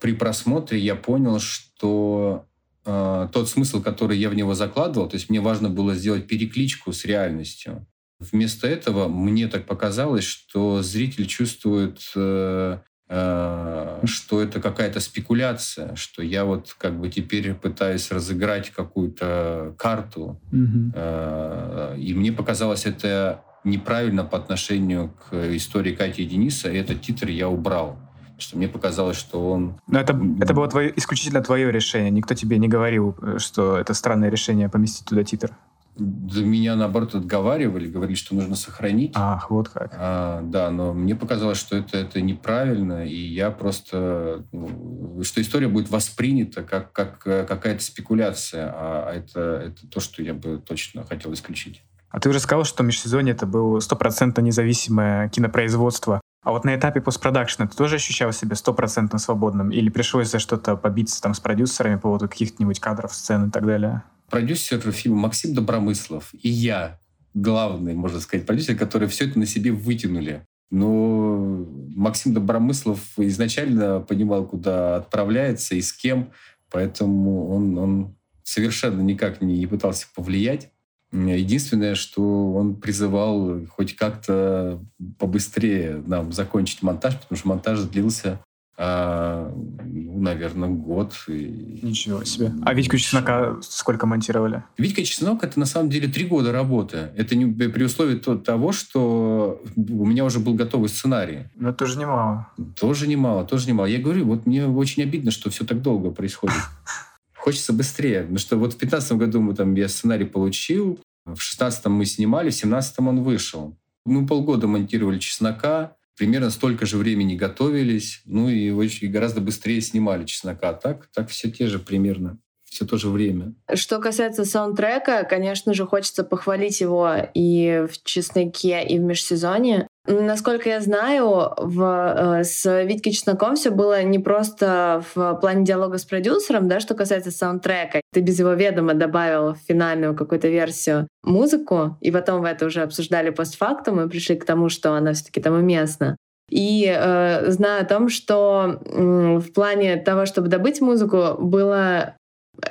при просмотре я понял, что э, тот смысл, который я в него закладывал, то есть мне важно было сделать перекличку с реальностью. Вместо этого мне так показалось, что зритель чувствует, э, э, что это какая-то спекуляция, что я вот как бы теперь пытаюсь разыграть какую-то карту. Mm-hmm. Э, и мне показалось это неправильно по отношению к истории Кати и Дениса, и этот титр я убрал что мне показалось, что он... Но это, это было твое, исключительно твое решение. Никто тебе не говорил, э, что это странное решение поместить туда титр. Да меня, наоборот, отговаривали, говорили, что нужно сохранить. Ах, вот как. А, да, но мне показалось, что это, это неправильно, и я просто... Ну, что история будет воспринята как, как э, какая-то спекуляция, а это, это то, что я бы точно хотел исключить. А ты уже сказал, что межсезонье это было стопроцентно независимое кинопроизводство. А вот на этапе постпродакшена ты тоже ощущал себя стопроцентно свободным? Или пришлось за что-то побиться там с продюсерами по поводу каких-нибудь кадров, сцен и так далее? Продюсер фильма Максим Добромыслов и я, главный, можно сказать, продюсер, которые все это на себе вытянули. Но Максим Добромыслов изначально понимал, куда отправляется и с кем, поэтому он, он совершенно никак не пытался повлиять. Единственное, что он призывал хоть как-то побыстрее нам закончить монтаж, потому что монтаж длился а, ну, наверное, год. И... Ничего себе. А Витьку Чеснока сколько монтировали? Витька Чеснок — это на самом деле три года работы. Это не при условии того, что у меня уже был готовый сценарий. Но тоже немало. Тоже немало, тоже немало. Я говорю, вот мне очень обидно, что все так долго происходит. Хочется быстрее. Потому что вот в 15 году мы там, я сценарий получил, в 16 мы снимали, в 17 он вышел. Мы полгода монтировали «Чеснока», примерно столько же времени готовились, ну и очень гораздо быстрее снимали «Чеснока». Так, так все те же примерно все то же время. Что касается саундтрека, конечно же, хочется похвалить его и в «Чесноке», и в «Межсезонье». Насколько я знаю, в, э, с Витькой Чесноком все было не просто в плане диалога с продюсером, да, что касается саундтрека. Ты без его ведома добавил в финальную какую-то версию музыку, и потом вы это уже обсуждали постфактум и пришли к тому, что она все-таки там уместна. И э, знаю о том, что э, в плане того, чтобы добыть музыку, было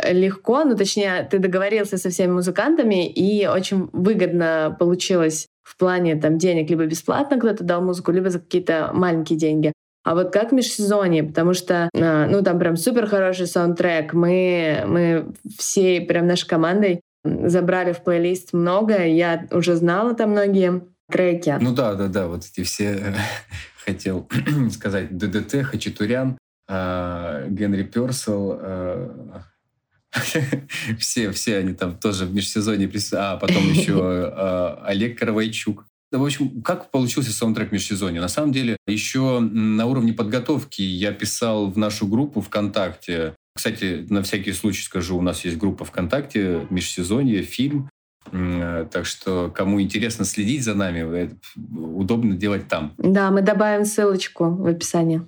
легко, ну точнее, ты договорился со всеми музыкантами, и очень выгодно получилось в плане там денег либо бесплатно кто-то дал музыку, либо за какие-то маленькие деньги. А вот как межсезонье, потому что, а, ну, там прям супер хороший саундтрек. Мы, мы всей прям нашей командой забрали в плейлист много. Я уже знала там многие треки. Ну да, да, да, вот эти все хотел сказать ДДТ, Хачатурян, а, Генри Персел, а, все, все они там тоже в межсезонье присутствуют. А потом еще а, Олег Каравайчук. В общем, как получился саундтрек межсезонья? На самом деле, еще на уровне подготовки я писал в нашу группу ВКонтакте. Кстати, на всякий случай скажу, у нас есть группа ВКонтакте «Межсезонье», фильм. Так что, кому интересно следить за нами, удобно делать там. Да, мы добавим ссылочку в описании.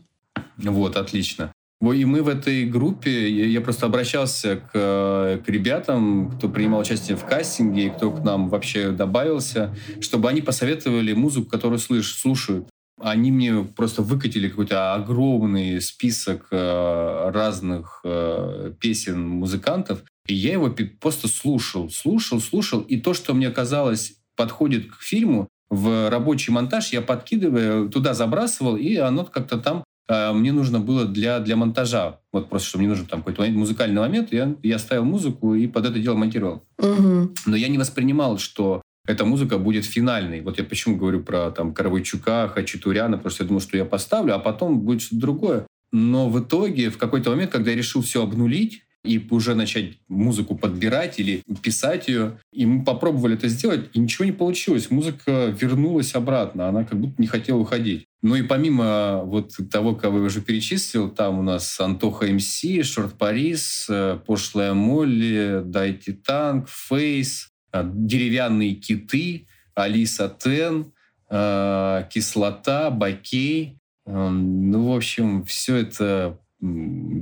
Вот, отлично. И мы в этой группе, я просто обращался к, к ребятам, кто принимал участие в кастинге, кто к нам вообще добавился, чтобы они посоветовали музыку, которую слыш, слушают. Они мне просто выкатили какой-то огромный список э, разных э, песен музыкантов, и я его просто слушал, слушал, слушал, и то, что мне казалось подходит к фильму, в рабочий монтаж я подкидываю, туда забрасывал, и оно как-то там мне нужно было для, для монтажа, вот просто, что мне нужен там какой-то музыкальный момент, я, я ставил музыку и под это дело монтировал. Угу. Но я не воспринимал, что эта музыка будет финальной. Вот я почему говорю про там Каравайчука, Хачатуряна, потому что я думал, что я поставлю, а потом будет что-то другое. Но в итоге, в какой-то момент, когда я решил все обнулить, и уже начать музыку подбирать или писать ее. И мы попробовали это сделать, и ничего не получилось. Музыка вернулась обратно, она как будто не хотела уходить. Ну и помимо вот того, кого я уже перечислил, там у нас Антоха МС, Шорт Парис, э, Пошлая Молли, Дайте Танк, Фейс, э, Деревянные киты, Алиса Тен, э, Кислота, Бакей. Ну, в общем, все это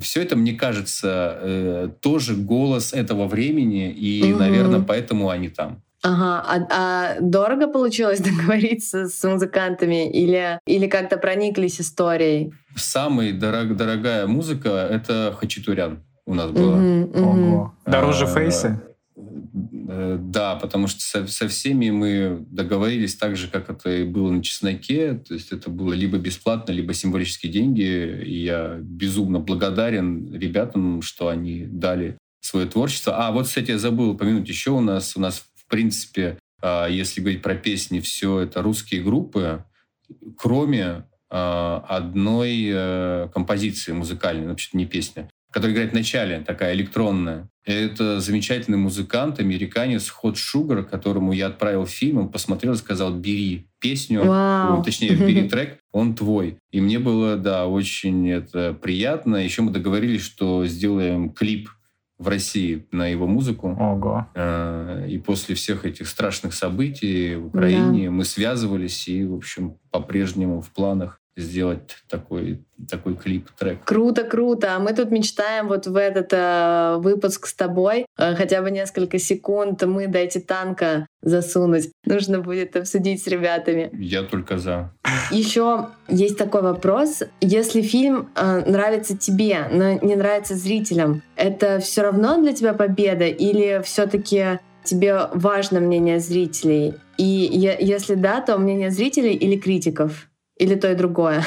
все это, мне кажется, тоже голос этого времени, и, угу. наверное, поэтому они там. Ага, а, а дорого получилось договориться с музыкантами или, или как-то прониклись историей? Самая дорог, дорогая музыка — это Хачатурян у нас была. Угу, угу. Дороже а, фейсы? Э, да, потому что со, со всеми мы договорились так же, как это и было на «Чесноке». То есть это было либо бесплатно, либо символические деньги. И я безумно благодарен ребятам, что они дали свое творчество. А, вот, кстати, я забыл упомянуть еще у нас. У нас в принципе, а, если говорить про песни, все это русские группы, кроме а, одной э, композиции музыкальной, вообще не песня, которая играет в начале, такая электронная. Это замечательный музыкант, американец Хот Шугар, которому я отправил фильм, он посмотрел и сказал, бери песню, wow. точнее, бери трек, он твой. И мне было, да, очень это приятно. Еще мы договорились, что сделаем клип в России на его музыку. Ого. Э, и после всех этих страшных событий в Украине да. мы связывались и, в общем, по-прежнему в планах сделать такой, такой клип-трек. Круто, круто. А мы тут мечтаем вот в этот э, выпуск с тобой э, хотя бы несколько секунд мы дайте танка засунуть. Нужно будет обсудить с ребятами. Я только за. Еще есть такой вопрос. Если фильм э, нравится тебе, но не нравится зрителям, это все равно для тебя победа или все-таки тебе важно мнение зрителей? И если да, то мнение зрителей или критиков? Или то и другое?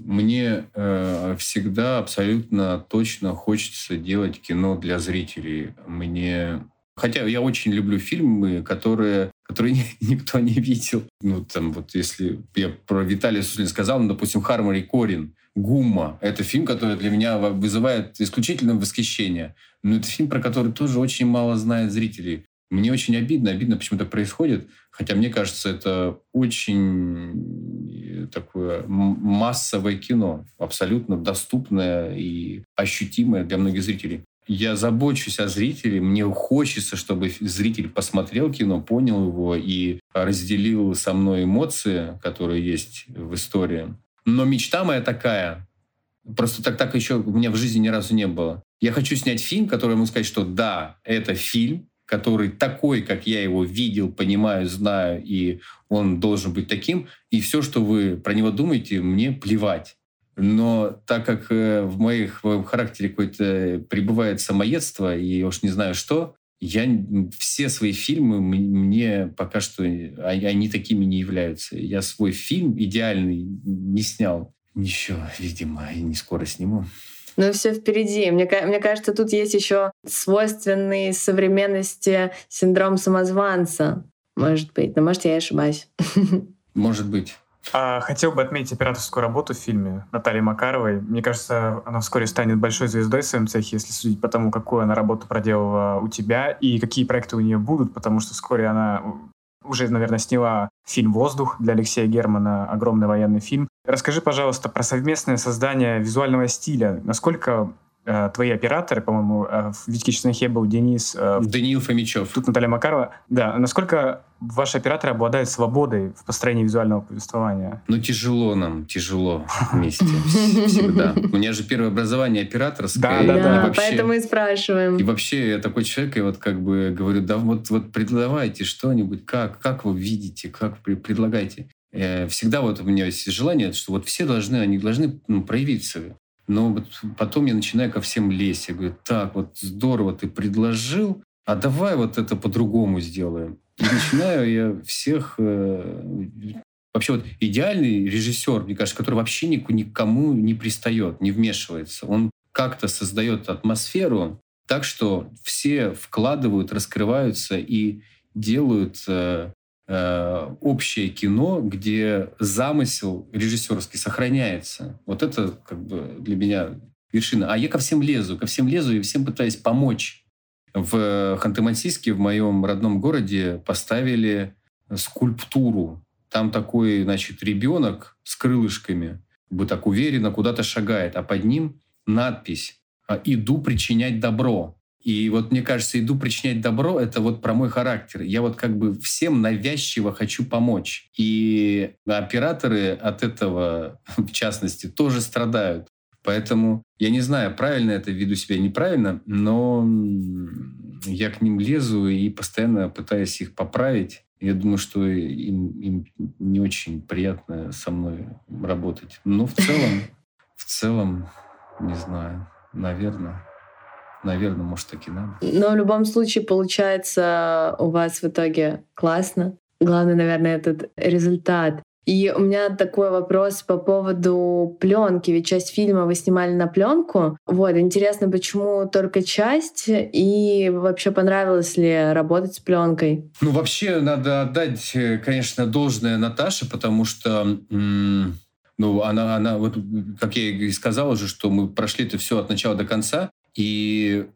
Мне э, всегда абсолютно точно хочется делать кино для зрителей. Мне Хотя я очень люблю фильмы, которые, которые никто не видел. Ну, там вот если я про Виталия Суслин сказал, ну, допустим, Хармори Корин, Гумма. Это фильм, который для меня вызывает исключительное восхищение. Но это фильм, про который тоже очень мало знает зрителей. Мне очень обидно, обидно, почему так происходит. Хотя мне кажется, это очень такое массовое кино, абсолютно доступное и ощутимое для многих зрителей. Я забочусь о зрителе, мне хочется, чтобы зритель посмотрел кино, понял его и разделил со мной эмоции, которые есть в истории. Но мечта моя такая, просто так, так еще у меня в жизни ни разу не было. Я хочу снять фильм, который могу сказать, что да, это фильм, который такой, как я его видел, понимаю, знаю, и он должен быть таким, и все, что вы про него думаете, мне плевать. Но так как э, в моих в характере какое-то пребывает самоедство, и я уж не знаю что, я все свои фильмы мне пока что они такими не являются. Я свой фильм идеальный не снял. Еще, видимо, и не скоро сниму. Но все впереди. Мне, мне кажется, тут есть еще свойственный современности синдром самозванца. Может быть. Но может, я ошибаюсь. Может быть. А, хотел бы отметить операторскую работу в фильме Натальи Макаровой. Мне кажется, она вскоре станет большой звездой в своем цехе, если судить по тому, какую она работу проделала у тебя и какие проекты у нее будут, потому что вскоре она уже, наверное, сняла фильм «Воздух» для Алексея Германа, огромный военный фильм. Расскажи, пожалуйста, про совместное создание визуального стиля. Насколько твои операторы, по-моему, э, в «Витьке Чеснохе» был Денис... Э, Даниил Фомичев. Тут Наталья Макарова. Да, насколько ваши операторы обладают свободой в построении визуального повествования? Ну, тяжело нам, тяжело вместе всегда. У меня же первое образование операторское. Да, да, да. Поэтому и спрашиваем. И вообще я такой человек, и вот как бы говорю, да вот, вот предлагайте что-нибудь, как, как вы видите, как предлагайте. Всегда вот у меня есть желание, что вот все должны, они должны ну, проявиться но вот потом я начинаю ко всем лезть. Я говорю, так, вот здорово ты предложил, а давай вот это по-другому сделаем. И начинаю я всех... Э, вообще вот идеальный режиссер, мне кажется, который вообще никому не пристает, не вмешивается. Он как-то создает атмосферу так, что все вкладывают, раскрываются и делают э, Э, общее кино, где замысел режиссерский сохраняется. Вот это как бы для меня вершина. А я ко всем лезу, ко всем лезу и всем пытаюсь помочь. В Ханты-Мансийске, в моем родном городе, поставили скульптуру. Там такой, значит, ребенок с крылышками, бы так уверенно куда-то шагает, а под ним надпись «Иду причинять добро». И вот мне кажется, иду причинять добро, это вот про мой характер. Я вот как бы всем навязчиво хочу помочь. И операторы от этого, в частности, тоже страдают. Поэтому я не знаю, правильно это веду себя неправильно, но я к ним лезу и постоянно пытаюсь их поправить. Я думаю, что им, им не очень приятно со мной работать. Но в целом, в целом, не знаю, наверное наверное, может, так и надо. Но в любом случае получается у вас в итоге классно. Главное, наверное, этот результат. И у меня такой вопрос по поводу пленки. Ведь часть фильма вы снимали на пленку. Вот, интересно, почему только часть? И вообще понравилось ли работать с пленкой? Ну, вообще, надо отдать, конечно, должное Наташе, потому что ну, она, она, вот, как я и сказал уже, что мы прошли это все от начала до конца. И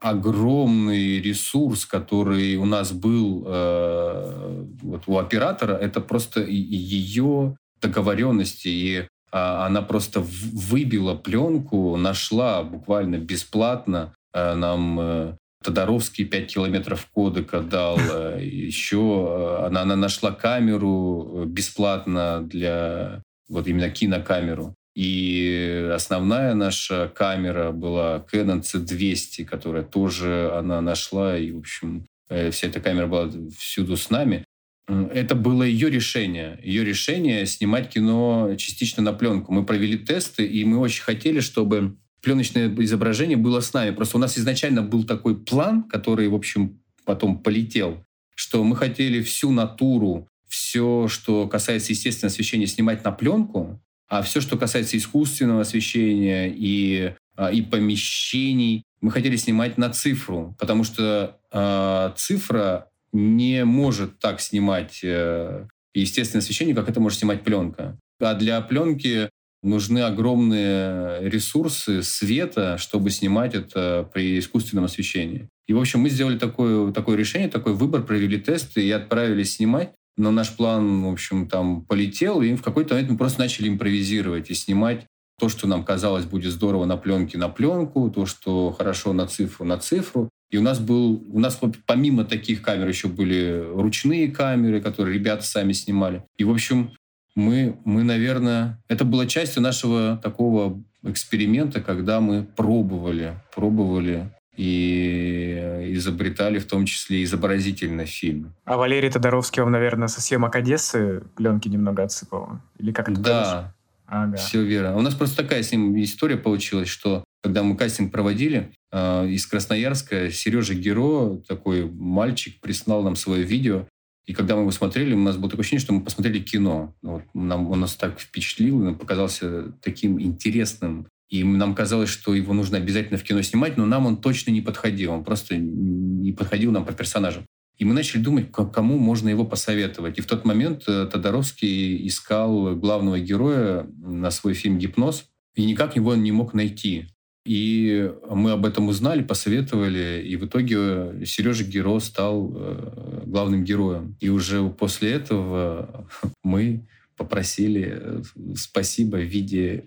огромный ресурс, который у нас был э, вот у оператора, это просто ее договоренности. И а, она просто выбила пленку, нашла буквально бесплатно нам Тодоровский 5 километров кодека дал. Еще она, она нашла камеру бесплатно для вот именно кинокамеру. И основная наша камера была Canon C200, которая тоже она нашла. И, в общем, э, вся эта камера была всюду с нами. Это было ее решение. Ее решение снимать кино частично на пленку. Мы провели тесты, и мы очень хотели, чтобы пленочное изображение было с нами. Просто у нас изначально был такой план, который, в общем, потом полетел, что мы хотели всю натуру, все, что касается естественного освещения, снимать на пленку, а все, что касается искусственного освещения и, а, и помещений, мы хотели снимать на цифру, потому что э, цифра не может так снимать э, естественное освещение, как это может снимать пленка. А для пленки нужны огромные ресурсы света, чтобы снимать это при искусственном освещении. И, в общем, мы сделали такое, такое решение, такой выбор, провели тесты и отправились снимать. Но наш план, в общем, там полетел, и в какой-то момент мы просто начали импровизировать и снимать то, что нам казалось будет здорово на пленке на пленку, то, что хорошо на цифру на цифру. И у нас был, у нас помимо таких камер еще были ручные камеры, которые ребята сами снимали. И, в общем, мы, мы, наверное, это была частью нашего такого эксперимента, когда мы пробовали, пробовали и изобретали в том числе изобразительный фильм. А Валерий Тодоровский вам, наверное, со съемок Одессы пленки немного отсыпал? Или как это Да, ага. все верно. У нас просто такая с ним история получилась, что когда мы кастинг проводили, э, из Красноярска Сережа Геро, такой мальчик, прислал нам свое видео, и когда мы его смотрели, у нас было такое ощущение, что мы посмотрели кино. Вот, нам, он нас так впечатлил, нам показался таким интересным, и нам казалось, что его нужно обязательно в кино снимать, но нам он точно не подходил. Он просто не подходил нам по персонажам. И мы начали думать, кому можно его посоветовать. И в тот момент э, Тодоровский искал главного героя на свой фильм «Гипноз», и никак его не мог найти. И мы об этом узнали, посоветовали, и в итоге Сережа Геро стал э, главным героем. И уже после этого мы попросили э, спасибо в виде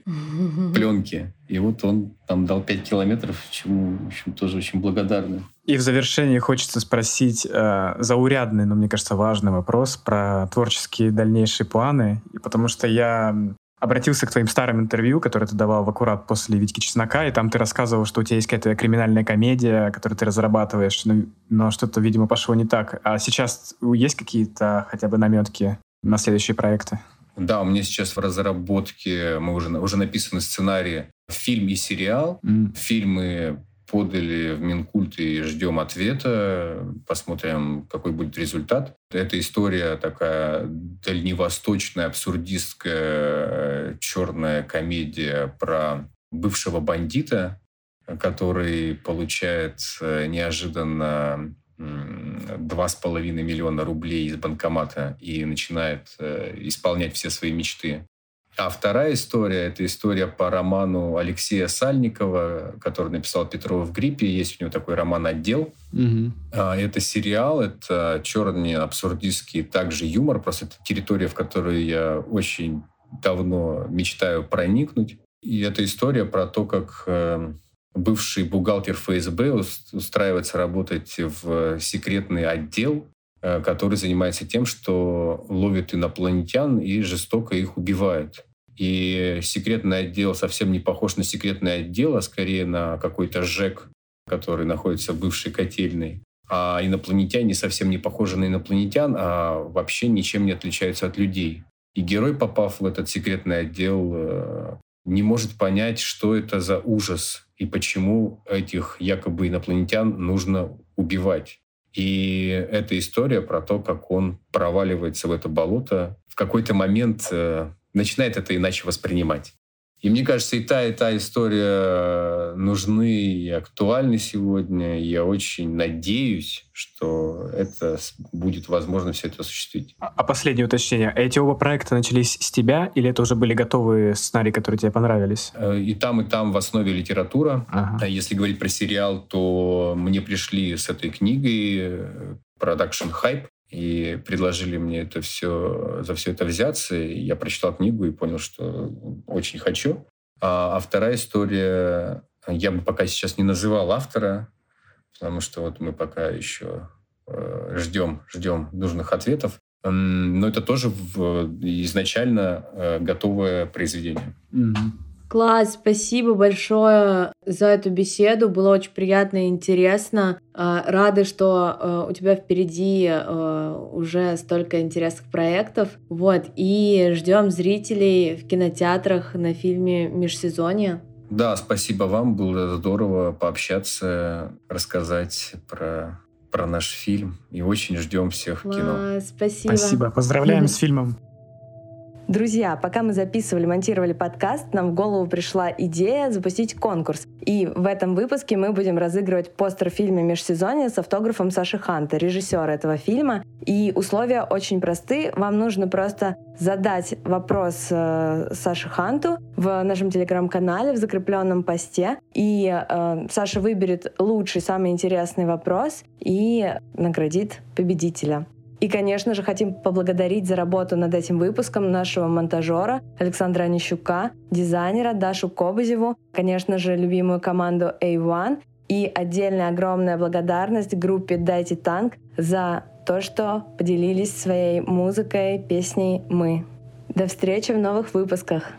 пленки. И вот он там дал 5 километров, чему, в общем, тоже очень благодарны. И в завершении хочется спросить э, заурядный, но мне кажется, важный вопрос про творческие дальнейшие планы. И потому что я обратился к твоим старым интервью, которые ты давал в аккурат после Витьки Чеснока, и там ты рассказывал, что у тебя есть какая-то криминальная комедия, которую ты разрабатываешь, но, но что-то, видимо, пошло не так. А сейчас есть какие-то хотя бы наметки на следующие проекты? Да, у меня сейчас в разработке, мы уже, уже написаны сценарии, фильм и сериал. Mm. Фильмы подали в Минкульт и ждем ответа. Посмотрим, какой будет результат. Эта история такая дальневосточная, абсурдистская, черная комедия про бывшего бандита, который получает неожиданно два с половиной миллиона рублей из банкомата и начинает э, исполнять все свои мечты. А вторая история – это история по роману Алексея Сальникова, который написал «Петрова в гриппе». Есть у него такой роман «Отдел». Угу. Это сериал, это черный абсурдистский также юмор. Просто это территория, в которую я очень давно мечтаю проникнуть. И это история про то, как э, бывший бухгалтер ФСБ устраивается работать в секретный отдел, э, который занимается тем, что ловит инопланетян и жестоко их убивает. И секретный отдел совсем не похож на секретный отдел, а скорее на какой-то ЖЭК, который находится в бывшей котельной. А инопланетяне совсем не похожи на инопланетян, а вообще ничем не отличаются от людей. И герой, попав в этот секретный отдел, э, не может понять, что это за ужас и почему этих якобы инопланетян нужно убивать. И эта история про то, как он проваливается в это болото, в какой-то момент э, начинает это иначе воспринимать. И мне кажется, и та, и та история нужны и актуальны сегодня. Я очень надеюсь, что это будет возможно все это осуществить. А, а последнее уточнение. Эти оба проекта начались с тебя или это уже были готовые сценарии, которые тебе понравились? Э, и там, и там в основе литература. Ага. А если говорить про сериал, то мне пришли с этой книгой э, Production Hype и предложили мне это все, за все это взяться. И я прочитал книгу и понял, что очень хочу. А, а вторая история Я бы пока сейчас не называл автора, потому что вот мы пока еще э, ждем, ждем нужных ответов. Но это тоже изначально э, готовое произведение. Mm-hmm. Класс, спасибо большое за эту беседу. Было очень приятно и интересно. А, рады, что э, у тебя впереди э, уже столько интересных проектов. Вот, и ждем зрителей в кинотеатрах на фильме «Межсезонье». Да, спасибо вам. Было здорово пообщаться, рассказать про про наш фильм и очень ждем всех в кино. Спасибо. Спасибо. Поздравляем с фильмом. Друзья, пока мы записывали, монтировали подкаст, нам в голову пришла идея запустить конкурс. И в этом выпуске мы будем разыгрывать постер фильма «Межсезонье» с автографом Саши Ханта, режиссера этого фильма. И условия очень просты. Вам нужно просто задать вопрос э, Саше Ханту в нашем телеграм-канале, в закрепленном посте. И э, Саша выберет лучший, самый интересный вопрос и наградит победителя. И, конечно же, хотим поблагодарить за работу над этим выпуском нашего монтажера Александра Онищука, дизайнера Дашу Кобызеву, конечно же, любимую команду A1 и отдельная огромная благодарность группе «Дайте танк» за то, что поделились своей музыкой, песней «Мы». До встречи в новых выпусках!